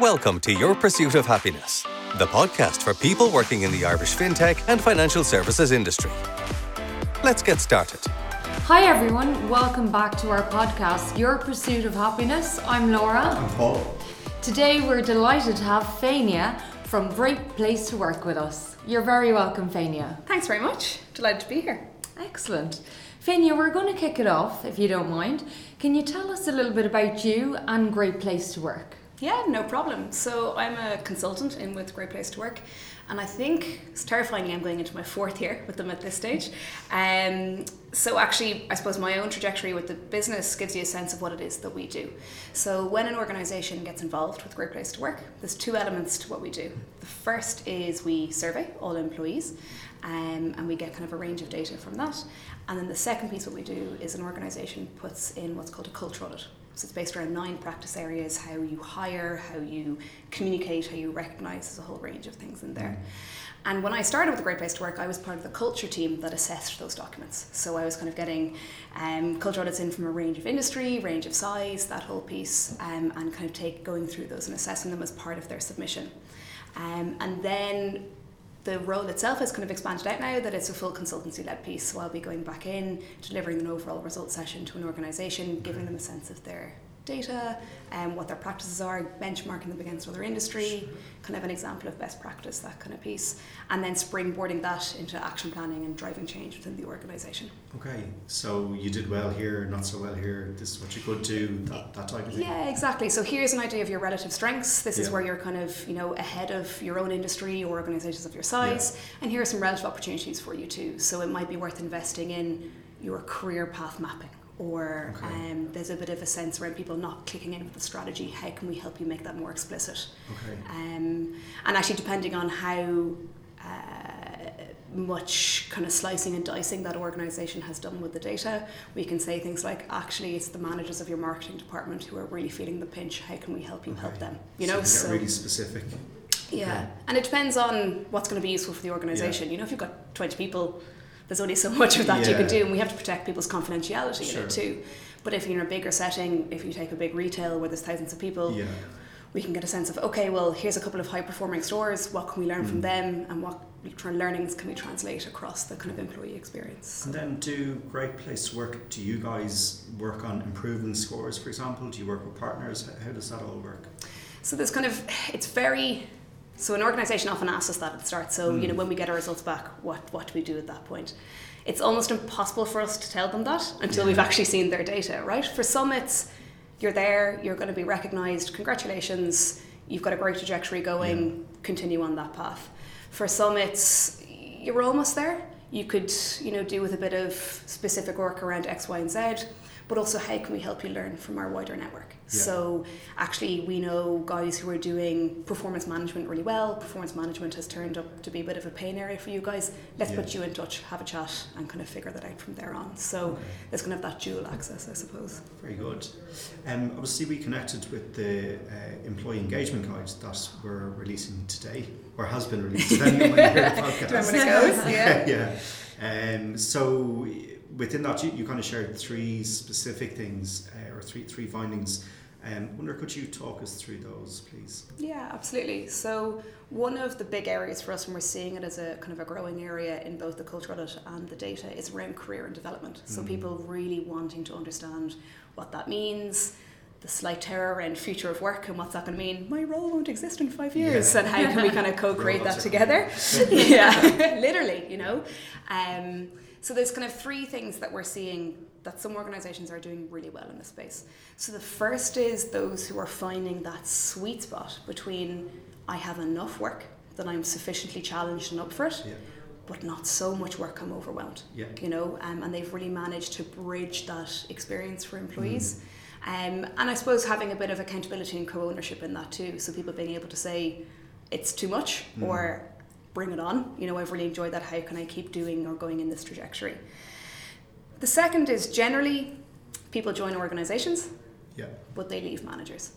Welcome to Your Pursuit of Happiness, the podcast for people working in the Irish fintech and financial services industry. Let's get started. Hi everyone, welcome back to our podcast, Your Pursuit of Happiness. I'm Laura. I'm Paul. Today we're delighted to have Fania from Great Place to Work with us. You're very welcome, Fania. Thanks very much. Delighted to be here. Excellent. Fania, we're going to kick it off, if you don't mind. Can you tell us a little bit about you and Great Place to Work? Yeah, no problem. So I'm a consultant in with Great Place to Work, and I think it's terrifyingly I'm going into my fourth year with them at this stage. Um, so actually, I suppose my own trajectory with the business gives you a sense of what it is that we do. So when an organisation gets involved with Great Place to Work, there's two elements to what we do. The first is we survey all employees, um, and we get kind of a range of data from that. And then the second piece what we do is an organisation puts in what's called a culture audit. So it's based around nine practice areas how you hire, how you communicate, how you recognize. There's a whole range of things in there. And when I started with a Great Place to Work, I was part of the culture team that assessed those documents. So I was kind of getting um, culture audits in from a range of industry, range of size, that whole piece, um, and kind of take going through those and assessing them as part of their submission. Um, and then the role itself has kind of expanded out now that it's a full consultancy led piece. So I'll be going back in, delivering an overall result session to an organisation, giving them a sense of their data and um, what their practices are, benchmarking them against other industry, kind of an example of best practice, that kind of piece, and then springboarding that into action planning and driving change within the organisation. Okay, so you did well here, not so well here, this is what you could do, that, that type of thing? Yeah, exactly. So here's an idea of your relative strengths. This yeah. is where you're kind of, you know, ahead of your own industry or organisations of your size, yeah. and here are some relative opportunities for you too. So it might be worth investing in your career path mapping or okay. um, there's a bit of a sense around people not clicking in with the strategy. How can we help you make that more explicit? Okay. Um, and actually, depending on how uh, much kind of slicing and dicing that organisation has done with the data, we can say things like, actually, it's the managers of your marketing department who are really feeling the pinch. How can we help you okay. help them? You know, so, so really specific. Yeah, and it depends on what's going to be useful for the organisation. Yeah. You know, if you've got twenty people there's only so much of that yeah. you can do, and we have to protect people's confidentiality sure. in it too. But if you're in a bigger setting, if you take a big retail where there's thousands of people, yeah. we can get a sense of okay, well, here's a couple of high performing stores. What can we learn mm. from them, and what learnings can we translate across the kind of employee experience? And then, do Great Place to Work? Do you guys work on improving scores, for example? Do you work with partners? How does that all work? So there's kind of it's very so an organisation often asks us that at the start. So mm. you know hmm. when we get our results back, what what do we do at that point? It's almost impossible for us to tell them that until yeah. we've actually seen their data, right? For some, it's you're there, you're going to be recognised. Congratulations, you've got a great trajectory going. Yeah. Continue on that path. For some, it's you're almost there. You could you know do with a bit of specific work around X, Y, and Z but also how can we help you learn from our wider network. Yeah. So actually we know guys who are doing performance management really well. Performance management has turned up to be a bit of a pain area for you guys. Let's yeah. put you in touch, have a chat and kind of figure that out from there on. So okay. there's kind of that dual access I suppose. Very good. Um, obviously we connected with the uh, employee engagement guide that we're releasing today or has been released depending on when you hear the podcast. when it goes, yeah. yeah. Um, so within that, you, you kind of shared three specific things uh, or three three findings. Um, wonder, could you talk us through those, please? Yeah, absolutely. So one of the big areas for us, when we're seeing it as a kind of a growing area in both the culture audit and the data, is around career and development. So mm. people really wanting to understand what that means, the slight terror around future of work and what's that going to mean? My role won't exist in five years, yeah. and how can we kind of co-create that together? yeah, literally, you know. Um, so there's kind of three things that we're seeing that some organizations are doing really well in this space. So the first is those who are finding that sweet spot between I have enough work that I'm sufficiently challenged and up for it. Yeah. But not so much work I'm overwhelmed. Yeah. You know, um, and they've really managed to bridge that experience for employees. Mm. Um, and I suppose having a bit of accountability and co-ownership in that too. So people being able to say it's too much mm. or bring it on. You know, I've really enjoyed that. How can I keep doing or going in this trajectory? The second is generally people join organizations, yeah. but they leave managers.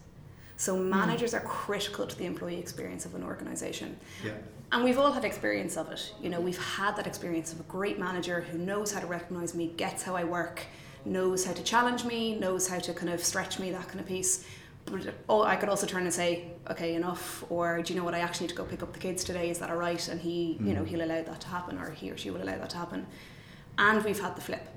So managers mm. are critical to the employee experience of an organization. Yeah. And we've all had experience of it. You know, we've had that experience of a great manager who knows how to recognize me, gets how I work, knows how to challenge me, knows how to kind of stretch me, that kind of piece. But oh, I could also turn and say, okay, enough, or do you know what? I actually need to go pick up the kids today. Is that all right? And he, you know, mm. he'll allow that to happen, or he or she will allow that to happen. And we've had the flip.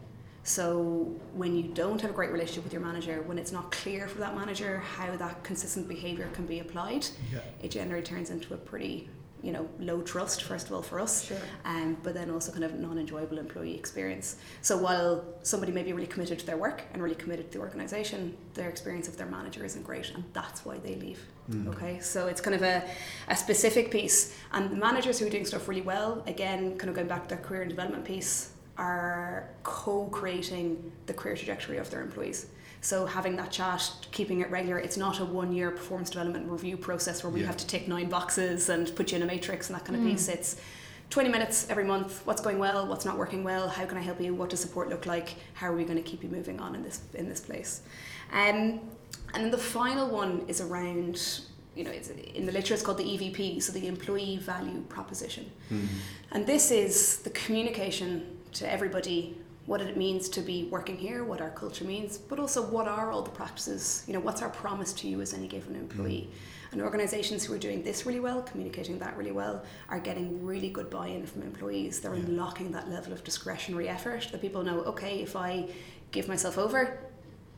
So when you don't have a great relationship with your manager, when it's not clear for that manager how that consistent behaviour can be applied, Yeah. it generally turns into a pretty you know low trust first of all for us Sure. um, but then also kind of non-enjoyable employee experience. So while somebody may be really committed to their work and really committed to the organization their experience of their manager isn't great and that's why they leave okay? So it's kind of a, a specific piece. And the managers who are doing stuff really well again kind of going back to their career and development piece are co-creating the career trajectory of their employees so having that chat, keeping it regular, it's not a one-year performance development review process where we Yeah. have to tick nine boxes and put you in a matrix and that kind of piece. It's 20 minutes every month. What's going well? What's not working well? How can I help you? What does support look like? How are we going to keep you moving on in this in this place? Um, and then the final one is around. You know, it's, in the literature, it's called the EVP, so the Employee Value Proposition. And this is the communication to everybody what it means to be working here, what our culture means, but also what are all the practices, you know, what's our promise to you as any given mm. employee. And organisations who are doing this really well, communicating that really well, are getting really good buy in from employees. They're unlocking that level of discretionary effort that people know, okay, if I give myself over,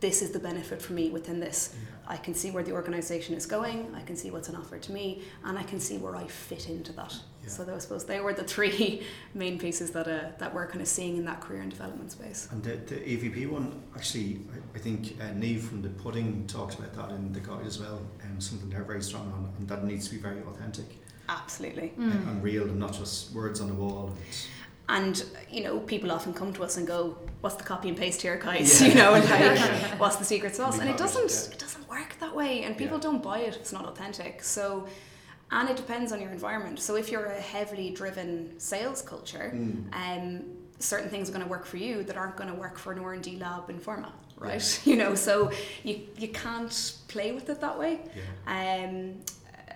this is the benefit for me within this. Mm. I can see where the organisation is going, I can see what's on offer to me, and I can see where I fit into that. Yeah. So I suppose they were the three main pieces that uh, that we're kind of seeing in that career and development space. And the, the EVP one, actually, I, I think uh, Neve from the pudding talks about that in the guide as well, and something they're very strong on, and that needs to be very authentic Absolutely. and, and real, and not just words on the wall. And you know, people often come to us and go, "What's the copy and paste here, guys?" Yeah. You know, and like, "What's the secret sauce?" And it doesn't. yeah. It doesn't work that way, and people Yeah. don't buy it. if It's not authentic. So, and it depends on your environment. So, if you're a heavily driven sales culture, Mm. um, certain things are going to work for you that aren't going to work for an R and D lab in pharma, right? You know, so you you can't play with it that way. Yeah. Um, uh,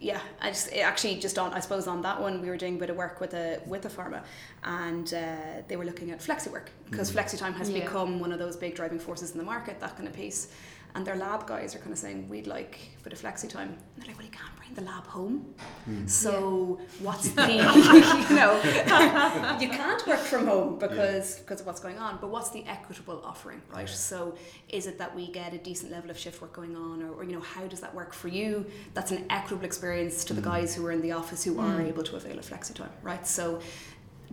yeah, I just it actually just on I suppose on that one we were doing a bit of work with a with a pharma, and uh, they were looking at flexi work because Mm. flexi time has Yeah. become one of those big driving forces in the market. That kind of piece, and their lab guys are kind of saying we'd like a bit of flexi time. And they're like, well, you can't bring the lab home. Mm. So what's the you know you can't work from home because because of what's going on. But what's the equitable offering, right? Yeah. So is it that we get a decent level of shift work going on, or, or you know how does that work for you? That's an equitable experience to the Mm. guys who are in the office who are Mm. able to avail of flexi time, right? So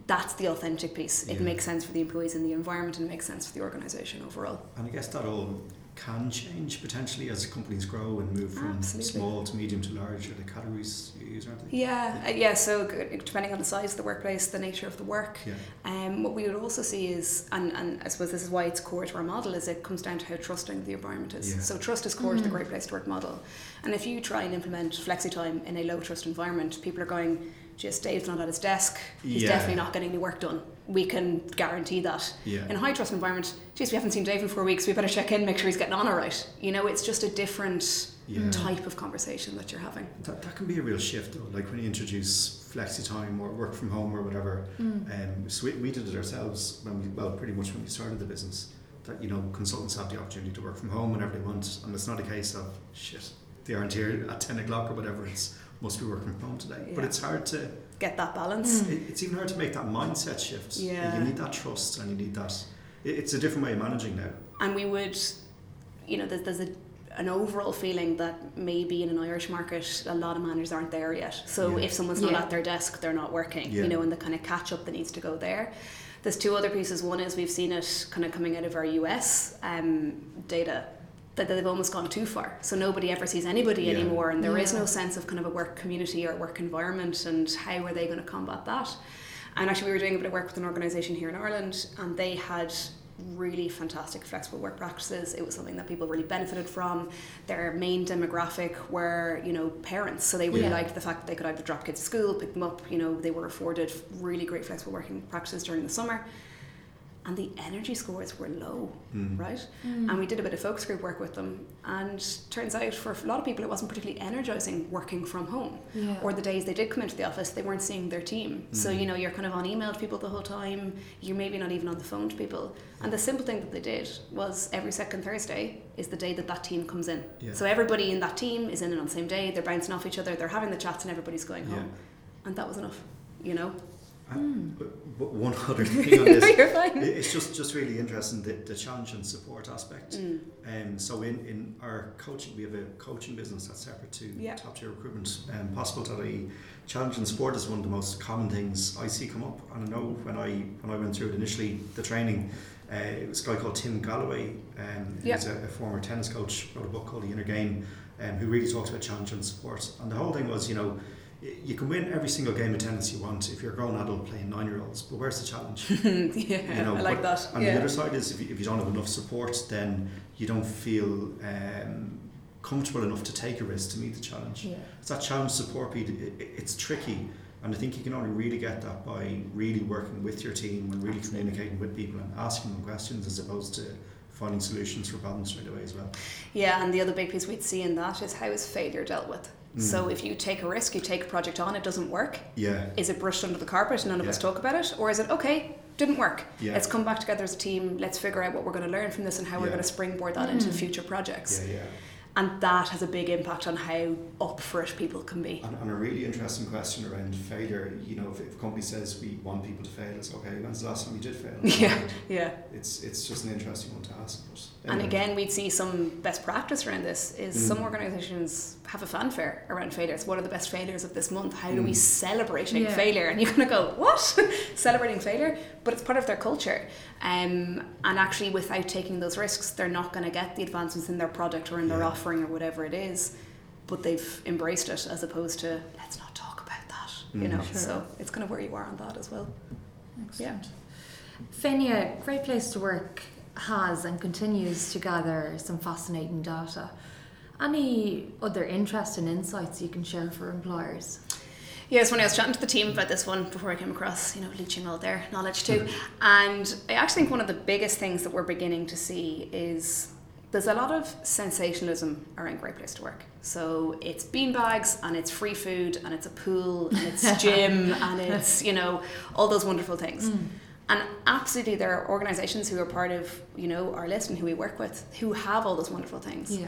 that's the authentic piece. It Yeah. makes sense for the employees in the environment and it makes sense for the organisation overall. And I guess that all can change potentially as companies grow and move from Absolutely. small to medium to large, or the categories you use, aren't they? Yeah, uh, yeah. So depending on the size of the workplace, the nature of the work, Yeah. Um, what we would also see is, and, and I suppose this is why it's core to our model, is it comes down to how trusting the environment is. Yeah. So trust is core to the Mm. great place to work model. And if you try and implement flexi time in a low trust environment, people are going, just Dave's not at his desk, he's Yeah. definitely not getting any work done. We can guarantee that. Yeah. In a high trust environment, geez, we haven't seen Dave in four weeks, we better check in, make sure he's getting on all right. You know, it's just a different Yeah. type of conversation that you're having. That, that can be a real shift though, like when you introduce flexi time or work from home or whatever. Um, so we, we did it ourselves when we, well, pretty much when we started the business. That, you know, consultants have the opportunity to work from home whenever they want. And it's not a case of, shit, they aren't here at 10 o'clock or whatever. It's must be working from home today. But it's hard to, Get that balance. Mm. it, it's even hard to make that mindset shift. Yeah. You need that trust and you need that. It, it's a different way of managing now. and we would, you know, there's, there's a, an overall feeling that maybe in an Irish market, a lot of managers aren't there yet. So Yeah. if someone's not Yeah. at their desk, they're not working, Yeah. you know, and the kind of catch up that needs to go there. There's two other pieces. One is we've seen it kind of coming out of our US um, data that they've almost gone too far. So nobody ever sees anybody Yeah. anymore, and there is Yeah. no sense of kind of a work community or work environment, and how are they going to combat that? And actually, we were doing a bit of work with an organisation here in Ireland, and they had really fantastic flexible work practices. It was something that people really benefited from. Their main demographic were, you know, parents. So they really Yeah. liked the fact that they could either drop kids to school, pick them up. You know, they were afforded really great flexible working practices during the summer. And the energy scores were low, Mm. right? And we did a bit of focus group work with them, and turns out for a lot of people it wasn't particularly energizing working from home. Yeah. Or the days they did come into the office, they weren't seeing their team. So Mm. you know you're kind of on email to people the whole time. You're maybe not even on the phone to people. And the simple thing that they did was every second Thursday is the day that that team comes in. Yeah. So everybody in that team is in it on the same day. They're bouncing off each other. They're having the chats, and everybody's going Yeah. home. And that was enough. You know. But one other thing on this, it- it's just just really interesting the, the challenge and support aspect. Mm. Um, so in, in our coaching, we have a coaching business that's separate to Yeah. top tier recruitment. Um, possible.ie challenge and support is one of the most common things I see come up. And I know when I when I went through it initially, the training, uh, it was a guy called Tim Gallwey, um, Yeah. who's a, a former tennis coach, wrote a book called The Inner Game, um, who really talks about challenge and support. And the whole thing was, you know. You can win every single game of tennis you want if you're a grown adult playing nine year olds, but where's the challenge? yeah, you know, I like but- that. And yeah. the other side is if you, if you don't have enough support, then you don't feel um, comfortable enough to take a risk to meet the challenge. Yeah. It's that challenge support. It, it, it's tricky, and I think you can only really get that by really working with your team and really Absolutely. communicating with people and asking them questions as opposed to finding solutions for problems straight away as well. Yeah, and the other big piece we'd see in that is how is failure dealt with. So Mm. if you take a risk, you take a project on, it doesn't work. Yeah, Is it brushed under the carpet none of us talk about it? Or is it, okay, didn't work. Yeah. Let's come back together as a team, let's figure out what we're going to learn from this and how we're going to springboard that into future projects. yeah, yeah. And that has a big impact on how up for it people can be. And, and a really interesting question around failure. You know, if, if a company says we want people to fail, it's okay. When's the last time you did fail? Yeah, yeah. It's it's just an interesting one to ask. But And again, we'd see some best practice around this. Is Mm. some organisations have a fanfare around failures. What are the best failures of this month? How do we celebrate Yeah. failure? And you're gonna go, what? Celebrating failure? But it's part of their culture. Um, and actually, without taking those risks, they're not going to get the advancements in their product or in their Yeah. offering or whatever it is. But they've embraced it as opposed to let's not talk about that. You Mm. know. Sure. So it's kind of where you are on that as well. Excellent. Finia, Great Place to Work has and continues to gather some fascinating data. Any other interesting insights you can share for employers? Yeah, it's when I was chatting to the team about this one before I came across, you know, leaching all their knowledge too. Mm-hmm. And I actually think one of the biggest things that we're beginning to see is there's a lot of sensationalism around Great Place to Work. So it's beanbags and it's free food and it's a pool and it's gym and it's, you know, all those wonderful things. Mm. And absolutely there are organisations who are part of, you know, our list and who we work with who have all those wonderful things. Yeah.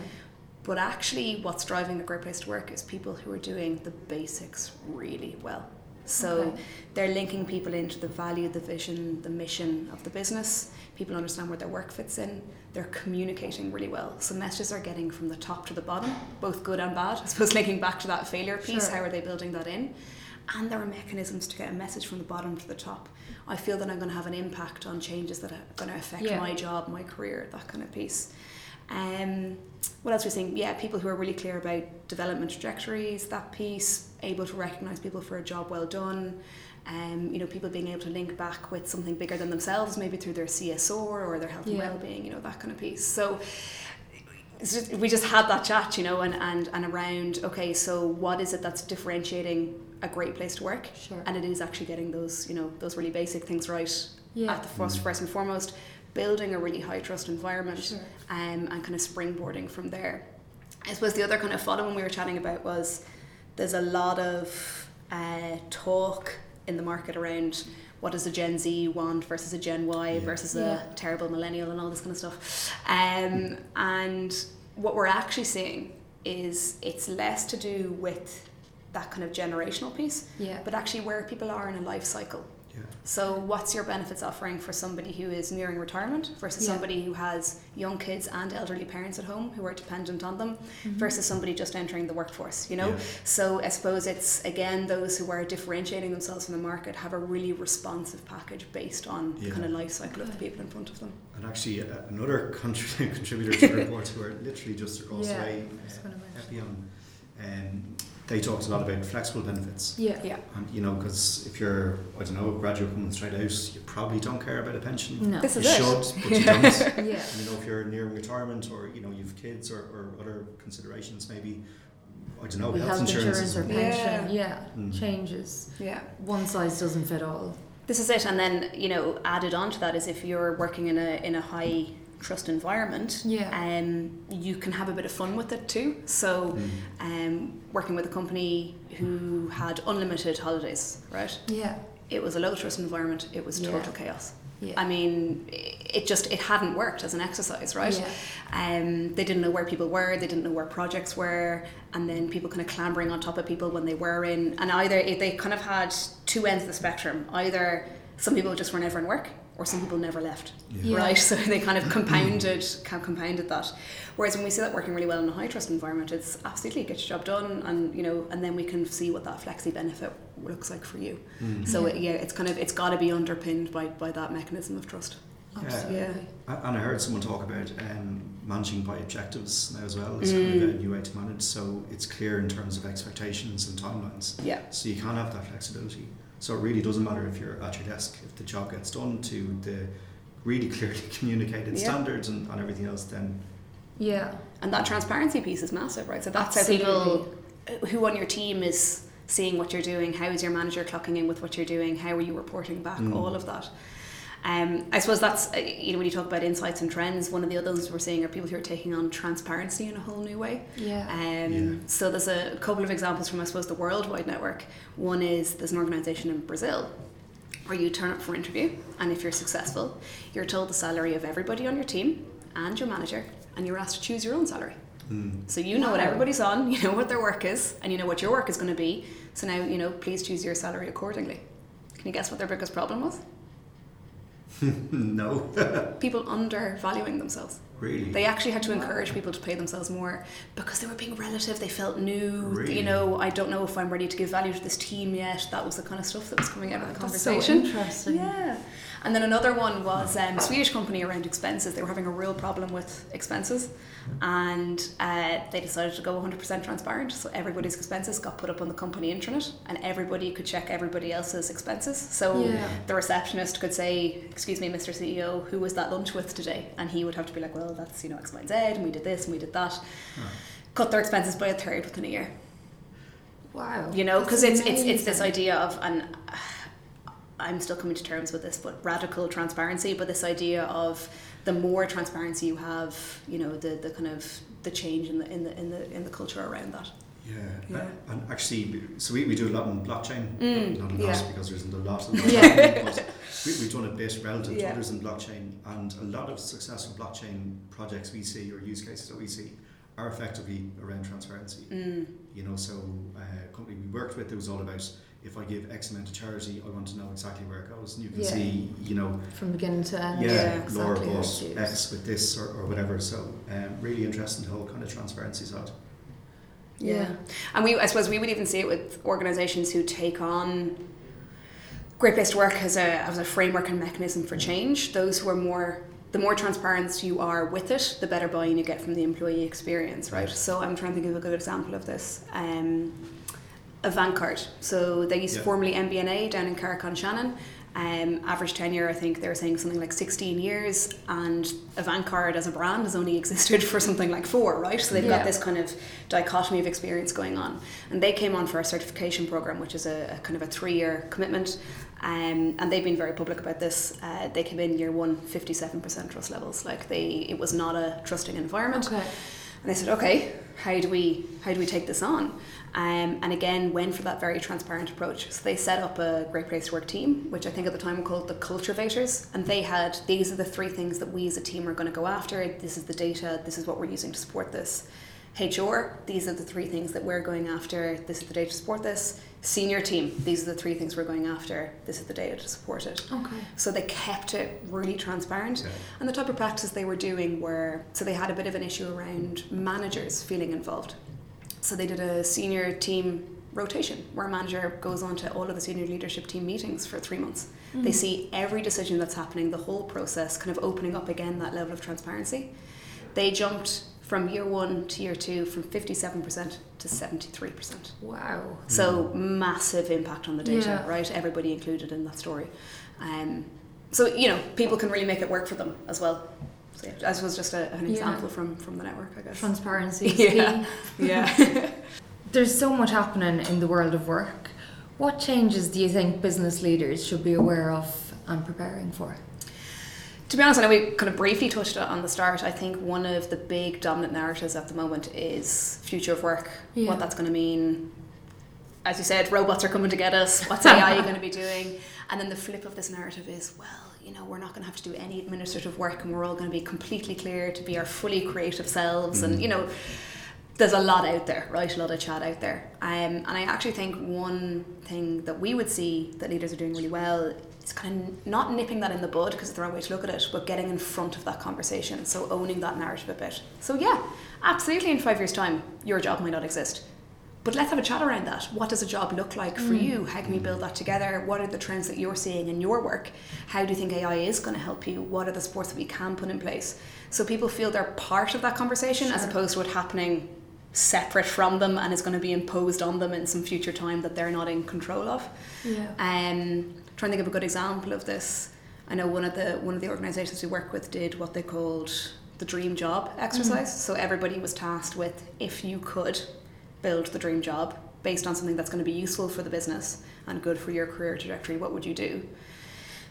But actually, what's driving a great place to work is people who are doing the basics really well. So Okay. they're linking people into the value, the vision, the mission of the business. People understand where their work fits in. They're communicating really well. So messages are getting from the top to the bottom, both good and bad. I suppose linking back to that failure piece, Sure. how are they building that in? And there are mechanisms to get a message from the bottom to the top. I feel that I'm going to have an impact on changes that are going to affect Yeah. my job, my career, that kind of piece. Um, what else we're seeing? Yeah, people who are really clear about development trajectories, that piece, able to recognise people for a job well done. Um, you know, people being able to link back with something bigger than themselves, maybe through their CSR or their health and well-being. You know, that kind of piece. So just, we just had that chat, you know, and, and and around. Okay, so what is it that's differentiating a great place to work? Sure. And it is actually getting those, you know, those really basic things right Yeah. at the first, first and foremost, building a really high trust environment Sure. um, and kind of springboarding from there. I suppose the other kind of following we were chatting about was there's a lot of uh, talk in the market around what does a Gen Z want versus a Gen Y Yeah. versus Yeah. a terrible millennial and all this kind of stuff. Um, and what we're actually seeing is it's less to do with that kind of generational piece, Yeah. but actually where people are in a life cycle. Yeah. So, what's your benefits offering for somebody who is nearing retirement versus Yeah. somebody who has young kids and elderly parents at home who are dependent on them Mm-hmm. versus somebody just entering the workforce, you know? Yeah. So, I suppose it's again those who are differentiating themselves from the market have a really responsive package based on the kind of life cycle of the people in front of them. And actually, uh, another contri- contributor to the report who are literally just across Yeah, the way, I was uh. Epion, um, they talked a lot about flexible benefits. Yeah. Yeah. And, you know, because if you're, I don't know, a graduate coming straight out, you probably don't care about a pension. No. This You is it. should, but you don't. Yeah. you know, if you're nearing retirement or, you know, you've kids or, or other considerations, maybe, I don't know, With health, insurance, is- or Yeah. pension, yeah, Mm. changes. Yeah. One size doesn't fit all. This is it, and then you know, added on to that is if you're working in a in a high trust environment, Yeah. um, you can have a bit of fun with it too. So, Mm. um, working with a company who had unlimited holidays, right? Yeah. It was a low trust environment. It was Yeah. total chaos. Yeah. I mean, it just it hadn't worked as an exercise, right? Yeah. Um, they didn't know where people were, they didn't know where projects were, and then people kind of clambering on top of people when they were in. And either it, they kind of had two ends of the spectrum. Either some people just were never in work, or some people never left, Yeah. right? So they kind of compounded com- compounded that. Whereas when we see that working really well in a high trust environment, it's absolutely get your job done, and you know, and then we can see what that flexi benefit looks like for you. Mm. So Yeah. it, yeah, it's kind of it's got to be underpinned by by that mechanism of trust. Absolutely. Yeah. And I heard someone talk about um, managing by objectives now as well. It's kind of a new way to manage. So it's clear in terms of expectations and timelines. Yeah. So you can have that flexibility. So it really doesn't matter if you're at your desk, if the job gets done to the really clearly communicated Yeah. standards and, and everything else, then Yeah. And that transparency piece is massive, right? So that's how people who on your team is seeing what you're doing, how is your manager clocking in with what you're doing, how are you reporting back, Mm. all of that. Um, I suppose that's, uh, you know, when you talk about insights and trends, one of the others we're seeing are people who are taking on transparency in a whole new way. Yeah. Um, Yeah. So there's a couple of examples from, I suppose, the worldwide network. One is there's an organisation in Brazil where you turn up for an interview, and if you're successful, you're told the salary of everybody on your team and your manager, and you're asked to choose your own salary. mm, So you know what everybody's on, you know what their work is, and you know what your work is going to be. So now, you know, please choose your salary accordingly. Can you guess what their biggest problem was? no, People undervaluing themselves. Really. They actually had to encourage people to pay themselves more because they were being relative. They felt new. Really? You know, I don't know if I'm ready to give value to this team yet. That was the kind of stuff that was coming out of the That's so conversation. interesting. Yeah. And then another one was um, a Swedish company around expenses. They were having a real problem with expenses. And uh, they decided to go 100% transparent. So everybody's expenses got put up on the company intranet and everybody could check everybody else's expenses. So Yeah. the receptionist could say, Excuse me, Mr. CEO, who was that lunch with today? And he would have to be like, Well, that's, you know, X, Y, and Z, and we did this and we did that. Hmm. Cut their expenses by a third within a year Wow. you know because it's, it's it's this idea of and i'm still coming to terms with this but radical transparency but this idea of the more transparency you have you know the the kind of the change in the in the in the in the culture around that Yeah, Yeah. And actually, so we, we do a lot in blockchain. Mm, not a lot yeah. because there isn't a lot. Yeah. but we, we've done a bit relative to others in blockchain, and a lot of successful blockchain projects we see or use cases that we see are effectively around transparency. mm. You know, so uh, a company we worked with, it was all about if I give X amount to charity, I want to know exactly where it goes. And you can Yeah. see, you know, From beginning to end. yeah, Yeah, Laura exactly. bought Yes, yes. X with this or, or whatever. So um, really interesting the whole kind of transparency side. Yeah. And we, I suppose we would even see it with organisations who take on Great Place to Work as a, as a framework and mechanism for change. Those who are more, the more transparent you are with it, the better buy-in you get from the employee experience, right? So I'm trying to think of a good example of this. Um, Avantcard. So they used Yeah. formerly MBNA down in Carrick on Shannon. Um, average tenure, I think they were saying something like 16 years, and Avantcard as a brand has only existed for something like four, right? So they've Yeah. got this kind of dichotomy of experience going on. And they came on for a certification program, which is a, a kind of a three year commitment. Um, and they've been very public about this. Uh, they came in year one, 57% trust levels. Like they, it was not a trusting environment. Okay. And they said, okay, how do we how do we take this on? Um, and again, went for that very transparent approach. So they set up a Great Place to Work team, which I think at the time were called the Cultivators. And they had these are the three things that we as a team are going to go after. This is the data. This is what we're using to support this. HR, these are the three things that we're going after. This is the data to support this. Senior team, these are the three things we're going after. This is the data to support it. Okay. So they kept it really transparent. Yeah. And the type of practices they were doing were so they had a bit of an issue around managers feeling involved. So they did a senior team rotation where a manager goes on to all of the senior leadership team meetings for three months. They see every decision that's happening, the whole process, kind of opening up again that level of transparency. They jumped from year one to year two from 57% to 73%. Wow. So massive impact on the data, Yeah. right? Everybody included in that story. Um, so you know, people can really make it work for them as well. So yeah, as was just a, an Yeah. example from from the network, I guess. Transparency is Yeah. key. yeah. There's so much happening in the world of work. What changes do you think business leaders should be aware of and preparing for? To be honest, I know we kind of briefly touched on the start. I think one of the big dominant narratives at the moment is future of work, Yeah. what that's going to mean. As you said, robots are coming to get us. What's AI going to be doing? And then the flip of this narrative is, well, you know, we're not going to have to do any administrative work, and we're all going to be completely clear to be our fully creative selves. And you know, there's a lot out there, right? A lot of chat out there. Um, and I actually think one thing that we would see that leaders are doing really well is kind of not nipping that in the bud because it's the wrong way to look at it, but getting in front of that conversation. So owning that narrative a bit. So yeah, absolutely. In five years' time, your job might not exist. But let's have a chat around that. What does a job look like for you? How can we build that together? What are the trends that you're seeing in your work? How do you think AI is going to help you? What are the supports that we can put in place? So people feel they're part of that conversation as opposed to it happening separate from them and is going to be imposed on them in some future time that they're not in control of. Yeah. Um, trying to think of a good example of this. I know one of the one of the organisations we work with did what they called the dream job exercise. So everybody was tasked with if you could build the dream job based on something that's going to be useful for the business and good for your career trajectory, what would you do?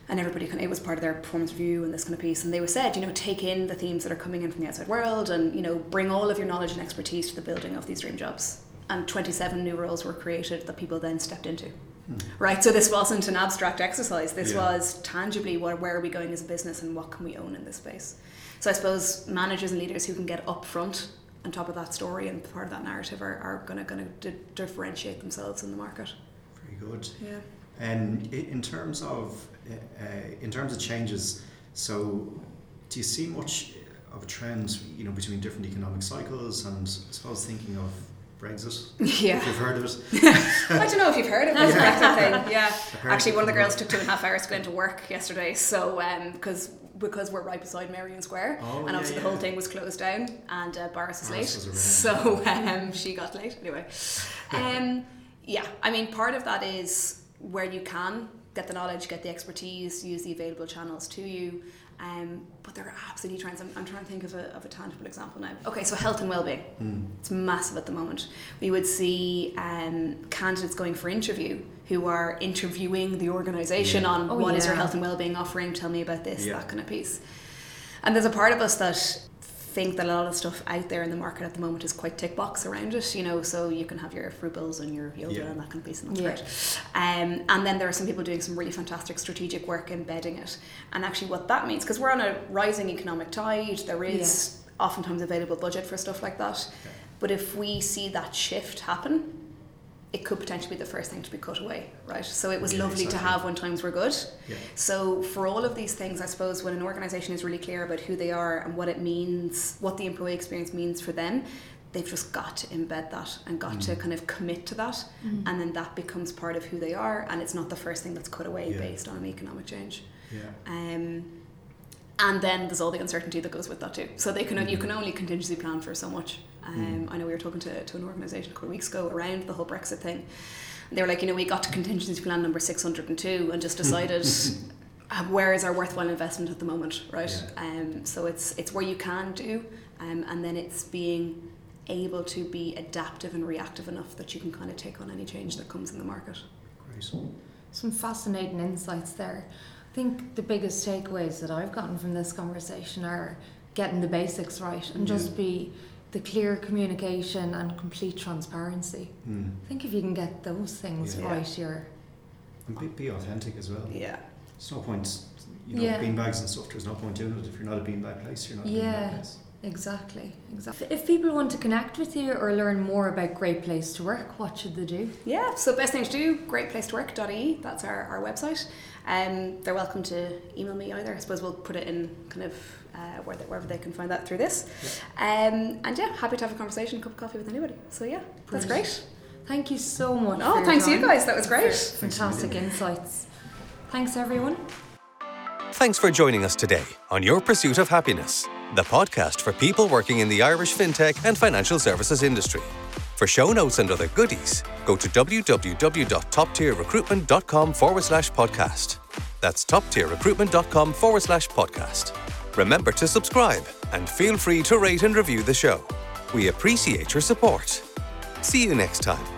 And everybody kind of, it was part of their performance review and this kind of piece. And they were said, you know, take in the themes that are coming in from the outside world and, you know, bring all of your knowledge and expertise to the building of these dream jobs. And 27 new roles were created that people then stepped into. Hmm. Right, so this wasn't an abstract exercise. This Yeah. was tangibly where, where are we going as a business and what can we own in this space. So I suppose managers and leaders who can get up front on top of that story and part of that narrative are, are going to going to differentiate themselves in the market. Very good. Yeah. And in terms of uh, in terms of changes, so do you see much of a trend, you know, between different economic cycles? And I suppose thinking of Brexit, Yeah. if you've heard of it. I don't know if you've heard of this Brexit thing. Yeah. Actually, one of the girls took two and a half hours going to go into work yesterday. So, because because we're right beside Merrion Square, Oh, and yeah, obviously the whole thing was closed down, and uh, Boris was late, so um, she got late anyway. Um, yeah, I mean, part of that is where you can get the knowledge, get the expertise, use the available channels to you. Um, but there are absolutely trends. I'm, I'm trying to think of a, of a tangible example now. Okay, so health and well-being. It's massive at the moment. We would see um, candidates going for interview who are interviewing the organisation Yeah. on Oh, what is your health and well-being offering. Tell me about this, Yeah. that kind of piece. And there's a part of us that think that a lot of stuff out there in the market at the moment is quite tick box around it, you know, so you can have your fruit bowls and your yoga Yeah. and that kind of piece, and that's Yeah. great. Um, and then there are some people doing some really fantastic strategic work embedding it. And actually, what that means, because we're on a rising economic tide, there is oftentimes available budget for stuff like that. But if we see that shift happen, it could potentially be the first thing to be cut away, right? So it was Yeah, lovely to have when times were good. Yeah. So for all of these things, I suppose when an organisation is really clear about who they are and what it means, what the employee experience means for them, they've just got to embed that and got Mm. to kind of commit to that, and then that becomes part of who they are, and it's not the first thing that's cut away Yeah. based on an economic change. Yeah. Um, and then there's all the uncertainty that goes with that too. So they can you Mhm. can only contingency plan for so much. Um, Mm. I know we were talking to, to an organisation a couple of weeks ago around the whole Brexit thing. They were like, you know, we got to contingency plan number 602 and just decided uh, where is our worthwhile investment at the moment, right? Um, so it's it's where you can do, um, and then it's being able to be adaptive and reactive enough that you can kind of take on any change that comes in the market. Great. Some fascinating insights there. I think the biggest takeaways that I've gotten from this conversation are getting the basics right and just Yeah. be the clear communication and complete transparency. Mm. I think if you can get those things Yeah. right, you're And be, be authentic as well. Yeah. There's no point, you know, Yeah. beanbags and stuff. There's no point doing it if you're not a beanbag place. You're not a Yeah. beanbag place. exactly exactly. If people want to connect with you or learn more about Great Place to Work, what should they do? Yeah, so best thing to do, greatplacetowork.ie, that's our, our website. Um, they're welcome to email me either. I suppose we'll put it in kind of uh, where they, wherever they can find that through this. Um, and yeah, happy to have a conversation, a cup of coffee with anybody. So yeah, that's great. Thank you so much. Oh, for your thanks you guys, that was great. Fantastic insights. Thanks everyone. Thanks for joining us today on Your Pursuit of Happiness, the podcast for people working in the Irish fintech and financial services industry. For show notes and other goodies, go to www.toptierrecruitment.com forward slash podcast. That's toptierrecruitment.com forward slash podcast. Remember to subscribe and feel free to rate and review the show. We appreciate your support. See you next time.